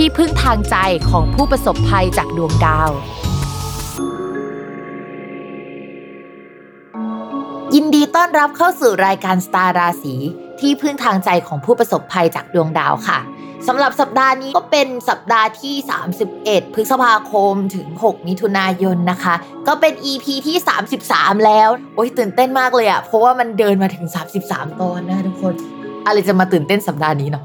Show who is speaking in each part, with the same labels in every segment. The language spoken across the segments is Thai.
Speaker 1: ที่พึ่งทางใจของผู้ประสบภัยจากดวงดาว ยินดีต้อนรับเข้าสู่รายการสตาร์ราศีที่พึ่งทางใจของผู้ประสบภัยจากดวงดาวค่ะสำหรับสัปดาห์นี้ก็เป็นสัปดาห์ที่ 31 พฤษภาคมถึง 6 มิถุนายนนะคะ ก็เป็น EP ที่ 33 แล้ว โอ้ยตื่นเต้นมากเลยอะเพราะว่ามันเดินมาถึง 33 ตอนนะทุกคน อะไรจะมาตื่นเต้นสัปดาห์นี้เนาะ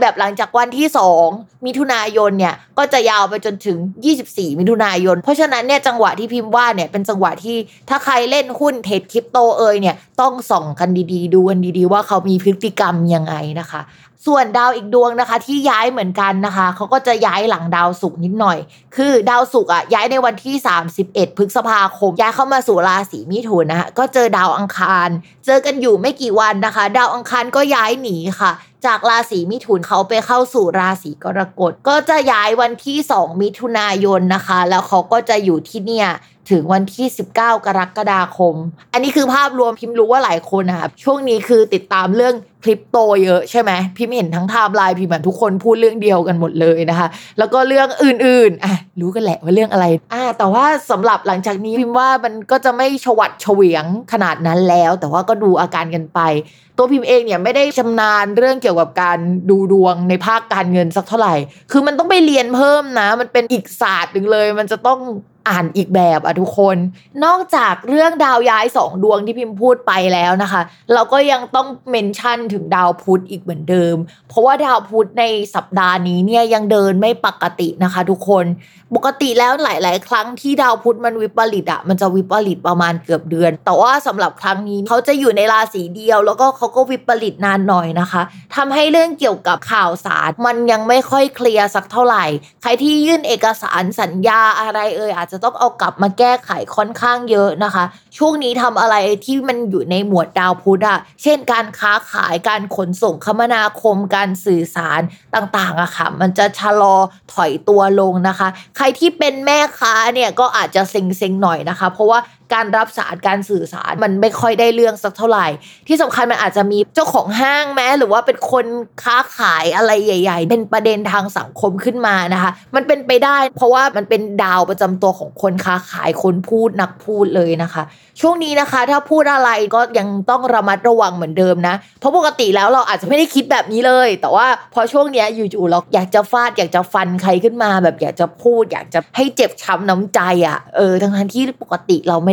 Speaker 1: แบบหลังจากวันที่ 2 มิถุนายนเนี่ยก็จะยาวไปจนถึง 24 มิถุนายน เพราะฉะนั้นเนี่ยจังหวะที่พิมพ์ว่าเนี่ยเป็นจังหวะที่ถ้าใครเล่นหุ้นเทรดคริปโตเอยเนี่ยต้องส่องกันดีๆ ดูกันดีๆ ว่าเขามีพฤติกรรมยังไงนะคะ ส่วนดาวอีกดวงนะคะ ที่ย้ายเหมือนกันนะคะเขาก็จะย้ายหลังดาวศุกร์นิดหน่อย คือดาวศุกร์อะย้ายในวันที่ 31 พฤษภาคม ย้ายเข้ามาสู่ราศีมิถุนนะคะก็เจอดาวอังคาร เจอกันอยู่ไม่กี่วันนะคะ ดาวอังคารก็ย้ายหนีค่ะ จากราศีมิถุนเขาไปเข้าสู่ราศีกรกฎก็จะย้ายวันที่ 2 มิถุนายนนะคะ แล้วเขาก็จะอยู่ที่เนี่ย ถึงวันที่ 19 กรกฎาคม อันนี้คือภาพรวมพิมพ์รู้ว่าหลายคนนะครับช่วงนี้คือติดตามเรื่องคริปโตเยอะใช่ไหมพิมพ์เห็นทั้งไทม์ไลน์พิมพ์ทุกคนพูดเรื่องเดียวกันหมดเลยนะคะ แล้วก็เรื่องอื่นๆอะรู้กันแหละว่าเรื่องอะไรอ่าแต่ว่าสำหรับหลังจากนี้พิมพ์ว่ามันก็จะไม่ชวัดเฉวียงขนาดนั้นแล้ว แต่ว่าก็ดูอาการกันไป ตัวพิมพ์เองเนี่ยไม่ได้ชำนาญเรื่องเกี่ยวกับการดูดวงในภาคการเงินสักเท่าไหร่ คือมันต้องไปเรียนเพิ่มนะ มันเป็นอีกศาสตร์หนึ่งเลย มันจะต้องอ่านอีกแบบอะทุกคน นอกจากเรื่องดาวย้ายสองดวงที่พิมพ์พูดไปแล้วนะคะ เราก็ยังต้องเมนชั่นถึงดาวพุธอีกเหมือนเดิม เพราะว่าดาวพุธในสัปดาห์นี้เนี่ยยังเดินไม่ปกตินะคะ ทุกคน ปกติแล้วหลาย ๆ ครั้งที่ดาวพุธมันวิปริตอะมันจะวิปริตประมาณเกือบเดือน แต่ว่าสำหรับครั้งนี้เขาจะอยู่ในราศีเดียว แล้วก็เขาก็วิปริตนานหน่อยนะคะทำให้เรื่องเกี่ยวกับข่าวสารมันยังไม่ค่อยเคลียร์สักเท่าไหร่ ใครที่ยื่นเอกสารสัญญาอะไรเอ่ยอาจจะจะต้องเอากลับมาแก้ไขค่อนข้างเยอะนะคะ ช่วงนี้ทำอะไรที่มันอยู่ในหมวดดาวพุธอะเช่น การค้าขายการขนส่งคมนาคม การสื่อสารต่างๆอะค่ะ มันจะชะลอถอยตัวลงนะคะ ใครที่เป็นแม่ค้าเนี่ยก็อาจจะเซ็งๆหน่อยนะคะ เพราะว่า การรับสารการสื่อสารมันไม่ค่อยได้เรื่องสักเท่าไหร่ ที่สำคัญมันอาจจะมีเจ้าของห้างแม้ หรือว่าเป็นคนค้าขายอะไรใหญ่ ๆ เป็นประเด็นทางสังคมขึ้นมานะคะ มันเป็นไปได้ เพราะว่ามันเป็นดาวประจำตัวของคนค้าขายคนพูดนักพูดเลยนะคะ ช่วงนี้นะคะ ถ้าพูดอะไรก็ยังต้องระมัดระวังเหมือนเดิมนะ เพราะปกติแล้วเราอาจจะไม่ได้คิดแบบนี้เลย แต่ว่าพอช่วงนี้อยู่ๆเราอยากจะฟาดอยากจะฟันใครขึ้นมา แบบอยากจะพูด อยากจะให้เจ็บช้ำน้ำใจอะ่ะเออทั้งที่ปกติเราไม่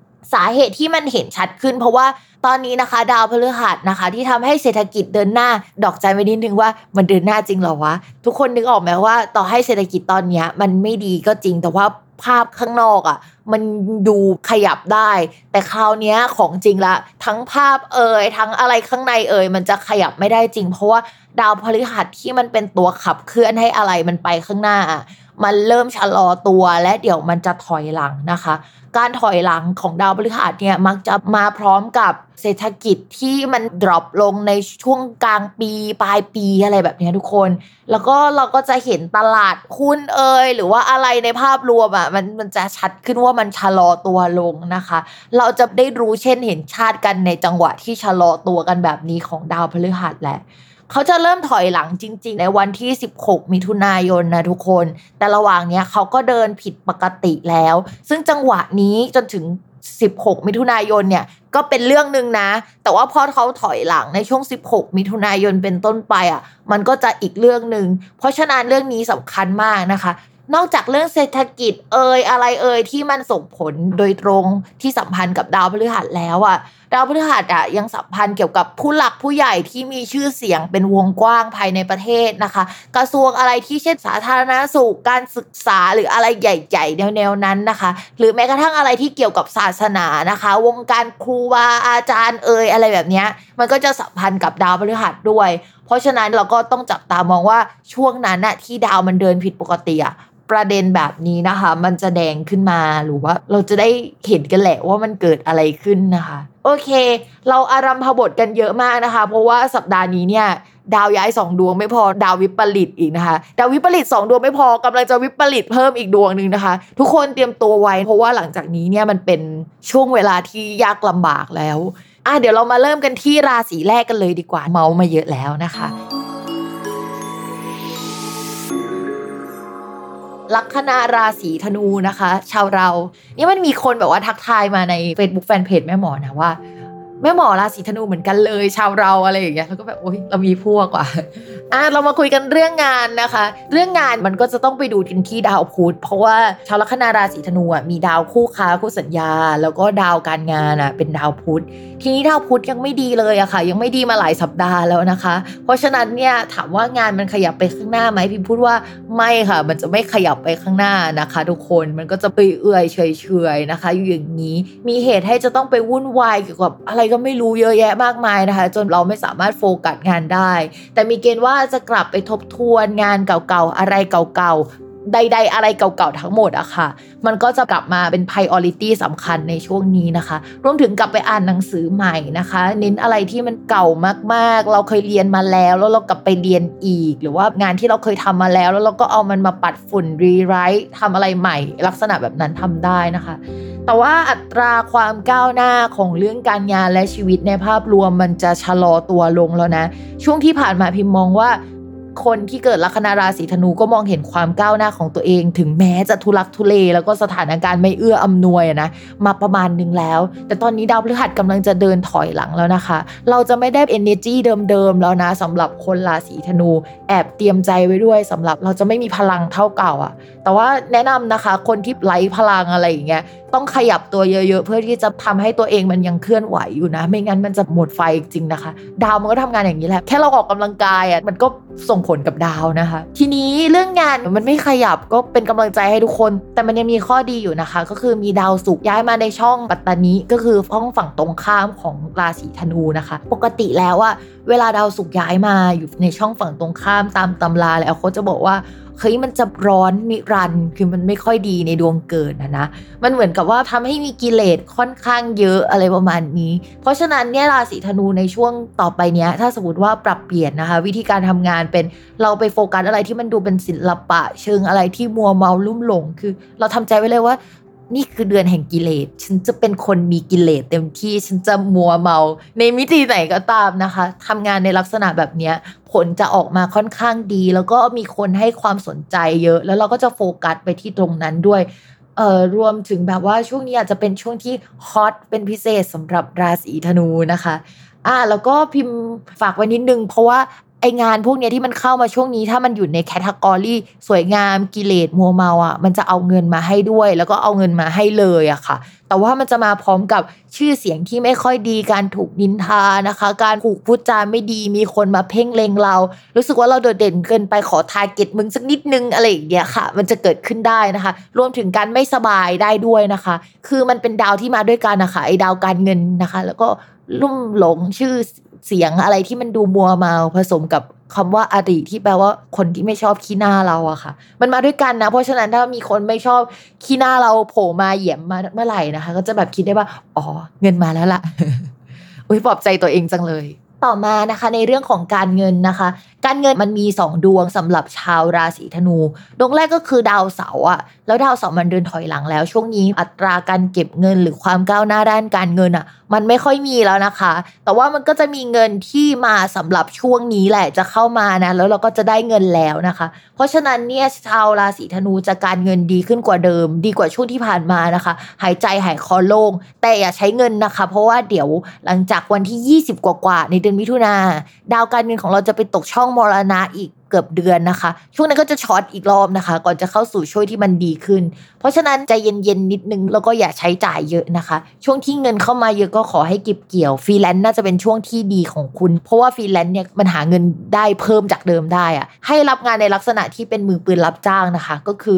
Speaker 1: สาเหตุที่มันเห็นชัดขึ้น เพราะว่าตอนนี้นะคะ ดาวพฤหัสนะคะ ที่ทำให้เศรษฐกิจเดินหน้า ดอกใจไว้นิดนึงว่ามันเดินหน้าจริงหรอวะ ทุกคนนึกออกไหมว่า ต่อให้เศรษฐกิจตอนนี้มันไม่ดีก็จริงแต่ว่าภาพข้างนอกอะ่ะ มันดูขยับได้ แต่คราวนี้ของจริงละ ทั้งภาพเอ่ยทั้งอะไรข้างในเอ่ยมันจะขยับไม่ได้จริง เพราะว่าดาวพฤหัสที่มันเป็นตัวขับเคลื่อนให้อะไรมันไปข้างหน้าอะ มันเริ่มชะลอตัวและเดี๋ยวมันจะถอยหลังนะคะ การถอยหลังของดาวพฤหัสเนี่ยมักจะมาพร้อมกับเศรษฐกิจที่มันดรอปลงในช่วงกลางปีปลายปีอะไรแบบนี้ทุกคน แล้วก็เราก็จะเห็นตลาดหุ้นเอยหรือว่าอะไรในภาพรวมอะมันมันจะชัดขึ้นว่ามันชะลอตัวลงนะคะ เราจะได้รู้เช่นเห็นชาติกันในจังหวะที่ชะลอตัวกันแบบนี้ของดาวพฤหัสแหละ เขาจะเริ่มถอยหลังจริง ๆ ในวันที่ 16 มิถุนายนนะทุกคน แต่ระหว่างเนี้ยเขาก็เดินผิดปกติแล้ว ซึ่งจังหวะนี้จนถึง 16 มิถุนายนเนี่ยก็เป็นเรื่องหนึ่งนะ แต่ว่าพอเขาถอยหลังในช่วง 16 มิถุนายนเป็นต้นไปอะ มันก็จะอีกเรื่องหนึ่ง เพราะฉะนั้นเรื่องนี้สำคัญมากนะคะ นอกจากเรื่องเศรษฐกิจเอ่ยอะไรเอ่ยที่มันส่งผลโดยตรงที่สัมพันธ์กับดาวพฤหัสแล้วอะดาวพฤหัสอะยังสัมพันธ์เกี่ยวกับผู้หลักผู้ใหญ่ที่มีชื่อเสียงเป็นวงกว้างภายในประเทศนะคะ กระทรวงอะไรที่เช่นสาธารณสุขการศึกษาหรืออะไรใหญ่ๆแนวๆนั้นนะคะ หรือแม้กระทั่งอะไรที่เกี่ยวกับศาสนานะคะ วงการครูบาอาจารย์เอ่ยอะไรแบบนี้มันก็จะสัมพันธ์กับดาวพฤหัสด้วย ราะฉะนั้นเราก็ต้องจับตามองว่าช่วงนั้นน่ะที่ดาวมันเดินผิดปกติอะประเด็นแบบนี้นะคะ มันจะแดงขึ้นมาหรือว่าเราจะได้เห็นกันแหละว่ามันเกิดอะไรขึ้นนะคะ โอเค เราอารัมพบทกันเยอะมากนะคะ เพราะว่าสัปดาห์นี้เนี่ยดาวย้ายสองดวงไม่พอดาววิปริตอีกนะคะ ดาววิปริตสองดวงไม่พอกำลังจะวิปริตเพิ่มอีกดวงหนึ่งนะคะ ทุกคนเตรียมตัวไว้ เพราะว่าหลังจากนี้เนี่ยมันเป็นช่วงเวลาที่ยากลำบากแล้ว อะเดี๋ยวเรามาเริ่มกันที่ราศีแรกกันเลยดีกว่าเมามาเยอะแล้วนะคะ ลัคนาราศีธนูนะคะ ชาวเรา นี่มันมีคนแบบว่าทักทายมาใน Facebook Fanpage แม่หมอนะว่า แม่หมอราศีธนูเหมือนกันเลย ชาวเราอะไรอย่างเงี้ยแล้วก็แบบโอ๊ยเรามีพวกว่ะอะเรามาคุยกันเรื่องงานนะคะ เรื่องงานมันก็จะต้องไปดูกันที่ดาวพุธเพราะว่าชาวลัคนาราศีธนูอะมีดาวคู่ค้าคู่สัญญา แล้วก็ดาวการงานอะเป็นดาวพุธทีนี้ดาวพุธยังไม่ดีเลยอะค่ะ ยังไม่ดีมาหลายสัปดาห์แล้วนะคะ เพราะฉะนั้นเนี่ยถามว่างานมันขยับไปข้างหน้าไหมพิมพูดว่าไม่ค่ะ มันจะไม่ขยับไปข้างหน้านะคะ ทุกคนมันก็จะไปเอื่อยเฉยๆนะคะ อยู่อย่างนี้มีเหตุให้จะต้องไปวุ่นวายเกี่ยวกับอะไรก็ไม่รู้เยอะแยะมากมายนะคะ จนเราไม่สามารถโฟกัสงานได้ แต่มีเกณฑ์ว่าจะกลับไปทบทวนงานเก่าๆ อะไรเก่าๆ ใด ๆ อะไรเก่าๆทั้งหมดอะค่ะ มันก็จะกลับมาเป็น priority สำคัญในช่วงนี้นะคะ รวมถึงกลับไปอ่านหนังสือใหม่นะคะ เน้นอะไรที่มันเก่ามากๆ เราเคยเรียนมาแล้ว แล้วเรากลับไปเรียนอีก หรือว่างานที่เราเคยทำมาแล้ว แล้วเราก็เอามันมาปัดฝุ่นรีไรต์ทำอะไรใหม่ ลักษณะแบบนั้นทำได้นะคะ แต่ว่าอัตราความก้าวหน้าของเรื่องการงานและชีวิตในภาพรวมมันจะชะลอตัวลงแล้วนะ ช่วงที่ผ่านมาพิมพ์มองว่า คนที่เกิดลัคนาราศีธนูก็มองเห็นความก้าวหน้าของตัวเอง ถึงแม้จะทุลักทุเล แล้วก็สถานการณ์ไม่เอื้ออำนวยนะมาประมาณนึงแล้ว แต่ตอนนี้ดาวพฤหัสกำลังจะเดินถอยหลังแล้วนะคะ เราจะไม่ได้ energy เดิมๆแล้วนะสำหรับคนราศีธนู แอบเตรียมใจไว้ด้วยสำหรับเราจะไม่มีพลังเท่าเก่าอะแต่ว่าแนะนำนะคะคนที่ไร้พลังอะไรอย่างเงี้ย ต้องขยับตัวเยอะ ๆ เพื่อที่จะทำให้ตัวเองมันยังเคลื่อนไหวอยู่นะ ไม่งั้นมันจะหมดไฟจริงนะคะ ดาวมันก็ทำงานอย่างนี้แหละ แค่เราออกกำลังกายอะมันก็ส่งผลกับดาวนะคะ ทีนี้เรื่องงานมันไม่ขยับก็เป็นกำลังใจให้ทุกคน แต่มันยังมีข้อดีอยู่นะคะ ก็คือมีดาวศุกร์ย้ายมาในช่องปัตตานีก็คือห้องฝั่งตรงข้ามของราศีธนูนะคะ ปกติแล้วอะเวลาดาวศุกร์ย้ายมาอยู่ในช่องฝั่งตรงข้ามตามตำราแล้วเขาจะบอกว่า เฮ้ยมันจะร้อนนิรันคือมันไม่ค่อยดีในดวงเกิดนะนะ มันเหมือนกับว่าทำให้มีกิเลสค่อนข้างเยอะอะไรประมาณนี้ เพราะฉะนั้นเนี่ยราศีธนูในช่วงต่อไปเนี้ย ถ้าสมมติว่าปรับเปลี่ยนนะคะ วิธีการทำงานเป็นเราไปโฟกัสอะไรที่มันดูเป็นศิลปะ เชิงอะไรที่มัวเมาลุ่มหลง คือ เราทำใจไว้เลยว่า นี่คือเดือนแห่งกิเลส ฉันจะเป็นคนมีกิเลสเต็มที่ ฉันจะมัวเมา ในมิติไหนก็ตามนะคะทำงานในลักษณะแบบนี้ผลจะออกมาค่อนข้างดี แล้วก็มีคนให้ความสนใจเยอะ แล้วเราก็จะโฟกัสไปที่ตรงนั้นด้วยเอ่อรวมถึงแบบว่าช่วงนี้อาจจะเป็นช่วงที่ฮอตเป็นพิเศษสำหรับราศีธนูนะคะอ่าแล้วก็พิมพ์ฝากไว้นิดนึง เพราะว่า ไองานพวกนี้ที่มันเข้ามาช่วงนี้ ถ้ามันอยู่ในแคตตากรีสวยงามกิเลสมัวเมาอะมันจะเอาเงินมาให้ด้วย แล้วก็เอาเงินมาให้เลยอะค่ะ แต่ว่ามันจะมาพร้อมกับชื่อเสียงที่ไม่ค่อยดีการถูกนินทานะคะ การถูกพูดจาไม่ดีมีคนมาเพ่งเลงเรา รู้สึกว่าเราโดดเด่นเกินไปขอทาร์เก็ตมึงสักนิดนึงอะไรอย่างเงี้ยค่ะ มันจะเกิดขึ้นได้นะคะ รวมถึงการไม่สบายได้ด้วยนะคะ คือมันเป็นดาวที่มาด้วยกันนะคะไอ้ดาวการเงินนะคะ แล้วก็ลุ่มหลงชื่อ เสียงอะไรที่มันดูมัวเมาผสมกับคำว่าอดีตที่แปลว่าคนที่ไม่ชอบขี้หน้าเราอะค่ะ มันมาด้วยกันนะ เพราะฉะนั้นถ้ามีคนไม่ชอบขี้หน้าเราโผล่มาเหยียบมาเมื่อไหร่นะคะ ก็จะแบบคิดได้ว่า อ๋อ เงินมาแล้วล่ะ อุ้ยปลอบใจตัวเองจังเลย ต่อมานะคะ ในเรื่องของการเงินนะคะ การเงินมันมี 2 ดวงสำหรับชาวราศีธนู ดวงแรกก็คือดาวเสาร์อะ แล้วดาวเสาร์มันเดินถอยหลังแล้ว ช่วงนี้อัตราการเก็บเงินหรือความก้าวหน้าด้านการเงินอะ มันไม่ค่อยมีแล้วนะคะ แต่ว่ามันก็จะมีเงินที่มาสำหรับช่วงนี้แหละจะเข้ามานะแล้วเราก็จะได้เงินแล้วนะคะ เพราะฉะนั้นเนี่ยชาวราศีธนูจะการเงินดีขึ้นกว่าเดิม ดีกว่าช่วงที่ผ่านมานะคะ หายใจหายคอโล่งแต่อย่าใช้เงินนะคะ เพราะว่าเดี๋ยวหลังจากวันที่ 20 กว่าๆในเดือนมิถุนาดาวการเงินของเราจะไปตกช่องมรณะอีกเกือบเดือนนะคะ ช่วงนั้นก็จะช็อตอีกรอบนะคะ ก่อนจะเข้าสู่ช่วงที่มันดีขึ้น เพราะฉะนั้นใจเย็นๆนิดนึงแล้วก็อย่าใช้จ่ายเยอะนะคะ ช่วงที่เงินเข้ามาเยอะก็ขอให้เก็บเกี่ยวฟรีแลนซ์น่าจะเป็นช่วงที่ดีของคุณ เพราะว่าฟรีแลนซ์เนี่ยมันหาเงินได้เพิ่มจากเดิมได้อะให้รับงานในลักษณะที่เป็นมือปืนรับจ้างนะคะ ก็คือ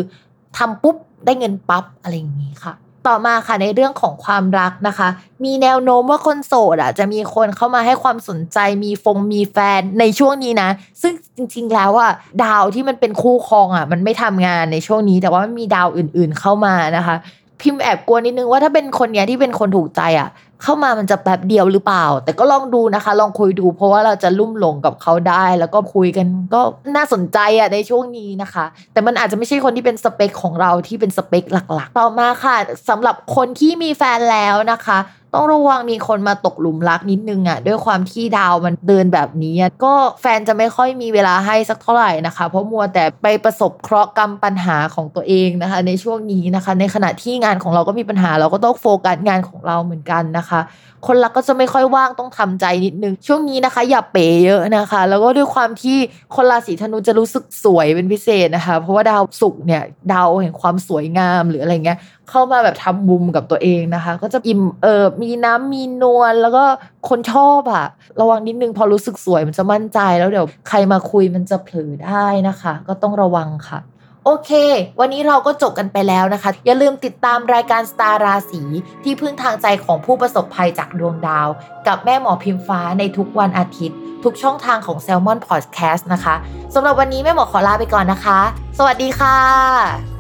Speaker 1: ทำปุ๊บได้เงินปั๊บอะไรอย่างนี้ค่ะ ต่อมาค่ะในเรื่องของความรักนะคะ มีแนวโน้มว่าคนโสดอะจะมีคนเข้ามาให้ความสนใจมีฟงมีแฟนในช่วงนี้นะ ซึ่งจริงๆแล้วอะดาวที่มันเป็นคู่ครองอะมันไม่ทำงานในช่วงนี้ แต่ว่ามันมีดาวอื่นๆเข้ามานะคะ พิมพ์แอบกลัวนิดนึงว่าถ้าเป็นคนเนี้ยที่เป็นคนถูกใจอะ เข้ามามันจะแป๊บเดียวหรือเปล่า แต่ก็ลองดูนะคะ ลองคุยดู เพราะว่าเราจะลุ่มหลงกับเขาได้ แล้วก็คุยกันก็น่าสนใจอะในช่วงนี้นะคะ แต่มันอาจจะไม่ใช่คนที่เป็นสเปคของเราที่เป็นสเปคหลักๆ ต่อมาค่ะสำหรับคนที่มีแฟนแล้วนะคะ ต้องระวังมีคนมาตกหลุมรักนิดนึงอะด้วยความที่ดาวมันเดินแบบนี้ก็แฟนจะไม่ค่อยมีเวลาให้สักเท่าไหร่นะคะ เพราะมัวแต่ไปประสบเคราะห์กรรมปัญหาของตัวเองนะคะ ในช่วงนี้นะคะ ในขณะที่งานของเราก็มีปัญหาเราก็ต้องโฟกัสงานของเราเหมือนกันนะคะ คนรักก็จะไม่ค่อยว่างต้องทำใจนิดนึง ช่วงนี้นะคะ อย่าเป๋เยอะนะคะ แล้วก็ด้วยความที่คนราศีธนูจะรู้สึกสวยเป็นพิเศษนะคะ เพราะว่าดาวศุกร์เนี่ยดาวแห่งความสวยงามหรืออะไรเงี้ยเข้ามาแบบทำมุมกับตัวเองนะคะ ก็จะอิ่มเอิบมีน้ำมีนวลแล้วก็คนชอบอะระวังนิดนึงพอรู้สึกสวยมันจะมั่นใจแล้วเดี๋ยวใครมาคุยมันจะเผลอได้นะคะ ก็ต้องระวังค่ะโอเค วันนี้เราก็จบกันไปแล้วนะคะ อย่าลืมติดตามรายการสตาร์ราศีที่พึ่งทางใจของผู้ประสบภัยจากดวงดาว กับแม่หมอพิมฟ้าในทุกวันอาทิตย์ ทุกช่องทางของ s ซ l m o n Podcast นะคะสำหรับวันนี้แม่หมอขอลาไปก่อนนะคะ สวัสดีค่ะ